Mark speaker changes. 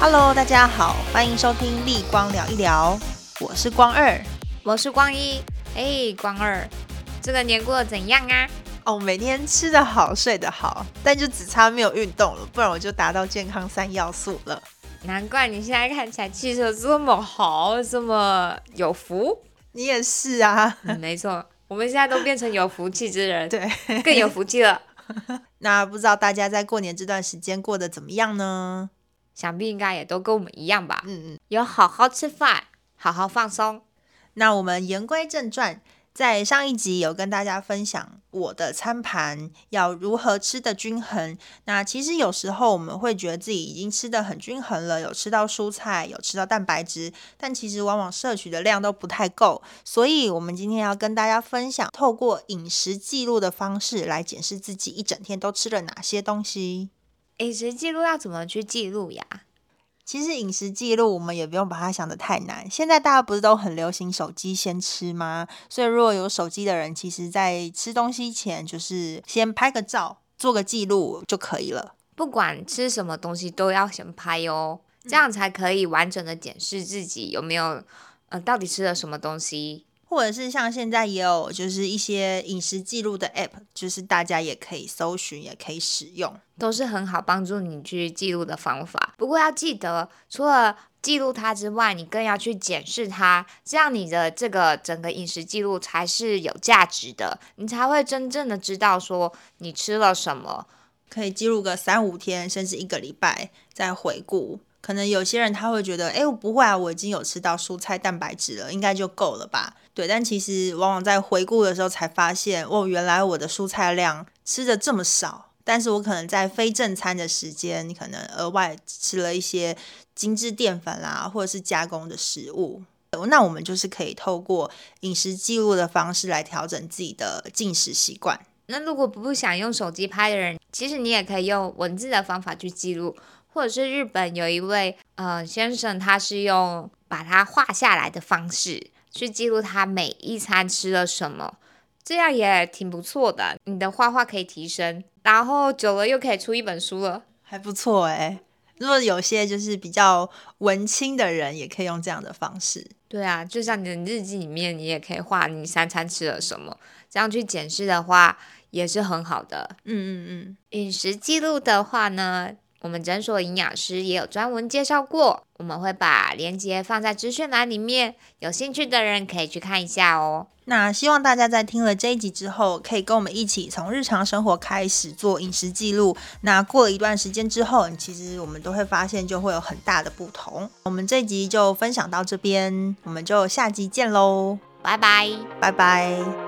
Speaker 1: Hello，大家好，欢迎收听立光聊一聊，我是光二，
Speaker 2: 我是光一。哎，光二，这个年过得怎样啊？
Speaker 1: 哦，每天吃得好，睡得好，但就只差没有运动了，不然我就达到健康三要素了。
Speaker 2: 难怪你现在看起来气色这么好，这么有福。
Speaker 1: 你也是啊，
Speaker 2: 嗯、没错，我们现在都变成有福气之人，
Speaker 1: 对，
Speaker 2: 更有福气了。
Speaker 1: 那不知道大家在过年这段时间过得怎么样呢？
Speaker 2: 想必应该也都跟我们一样吧。
Speaker 1: 嗯嗯，
Speaker 2: 有好好吃饭，好好放松。
Speaker 1: 那我们言归正传。在上一集有跟大家分享我的餐盘要如何吃得均衡。那其实有时候我们会觉得自己已经吃得很均衡了，有吃到蔬菜，有吃到蛋白质，但其实往往摄取的量都不太够。所以，我们今天要跟大家分享，透过饮食记录的方式来检视自己一整天都吃了哪些东西。
Speaker 2: 饮食记录要怎么去记录呀？
Speaker 1: 其实饮食记录我们也不用把它想得太难。现在大家不是都很流行手机先吃吗？所以如果有手机的人，其实在吃东西前就是先拍个照，做个记录就可以了。
Speaker 2: 不管吃什么东西都要先拍哦，这样才可以完整的检视自己有没有，呃，到底吃了什么东西。
Speaker 1: 或者是像现在也有就是一些饮食记录的 App，就是大家也可以搜寻，也可以使用，
Speaker 2: 都是很好帮助你去记录的方法。不过要记得，除了记录它之外，你更要去检视它，这样你的这个整个饮食记录才是有价值的，你才会真正的知道说你吃了什么，
Speaker 1: 可以记录个三五天，甚至一个礼拜再回顾。可能有些人他会觉得，哎，我不会啊，我已经有吃到蔬菜蛋白质了，应该就够了吧？对，但其实往往在回顾的时候才发现，哦，原来我的蔬菜量吃的这么少，但是我可能在非正餐的时间，可能额外吃了一些精致淀粉啦，或者是加工的食物。那我们就是可以透过饮食记录的方式来调整自己的进食习惯。
Speaker 2: 那如果不想用手机拍的人，其实你也可以用文字的方法去记录。或者是日本有一位呃先生，他是用把它画下来的方式去记录他每一餐吃了什么，这样也挺不错的。你的画画可以提升，然后久了又可以出一本书了，
Speaker 1: 还不错诶。如果有些就是比较文青的人，也可以用这样的方式。
Speaker 2: 对啊，就像你的日记里面，你也可以画你三餐吃了什么，这样去检视的话也是很好的。
Speaker 1: 嗯嗯嗯，
Speaker 2: 饮食记录的话呢，我们诊所营养师也有专门介绍过，我们会把链接放在资讯栏里面，有兴趣的人可以去看一下哦。
Speaker 1: 那希望大家在听了这一集之后，可以跟我们一起从日常生活开始做饮食记录。那过了一段时间之后，其实我们都会发现就会有很大的不同。我们这一集就分享到这边，我们就下集见喽，
Speaker 2: 拜拜，
Speaker 1: 拜拜。